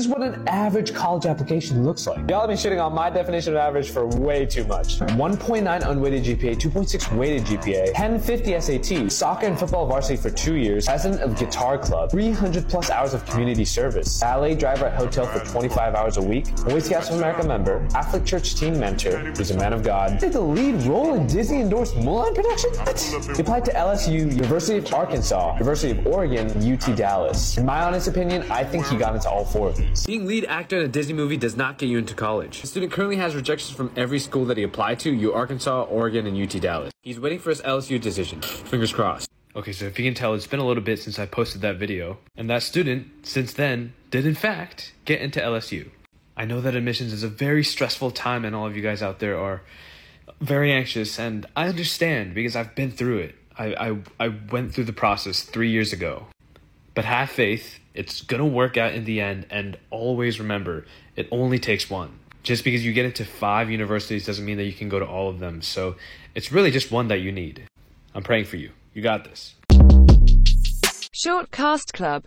This is what an average college application looks like. Y'all have been shitting on my definition of average for way too much. 1.9 unweighted GPA, 2.6 weighted GPA, 1050 SAT, soccer and football varsity for two years, president of guitar club, 300 plus hours of community service, ballet driver at hotel for 25 hours a week, Boy Scouts of America member, Catholic Church team mentor, who's a man of God, did the lead role in Disney endorsed Mulan production? What? He applied to LSU, University of Arkansas, University of Oregon, UT Dallas. In my honest opinion, I think he got into all four of Being lead actor in a Disney movie does not get you into college. The student currently has rejections from every school that he applied to, U Arkansas, Oregon, and UT Dallas. He's waiting for his LSU decision. Fingers crossed. Okay, so if you can tell, it's been a little bit since I posted that video. And that student, since then, did in fact get into LSU. I know that admissions is a very stressful time, and all of you guys out there are very anxious, and I understand because I've been through it. I, I, I went through the process three years ago. But have faith, it's gonna work out in the end, and always remember, it only takes one. Just because you get into five universities doesn't mean that you can go to all of them, so it's really just one that you need. I'm praying for you. You got this. Short Cast Club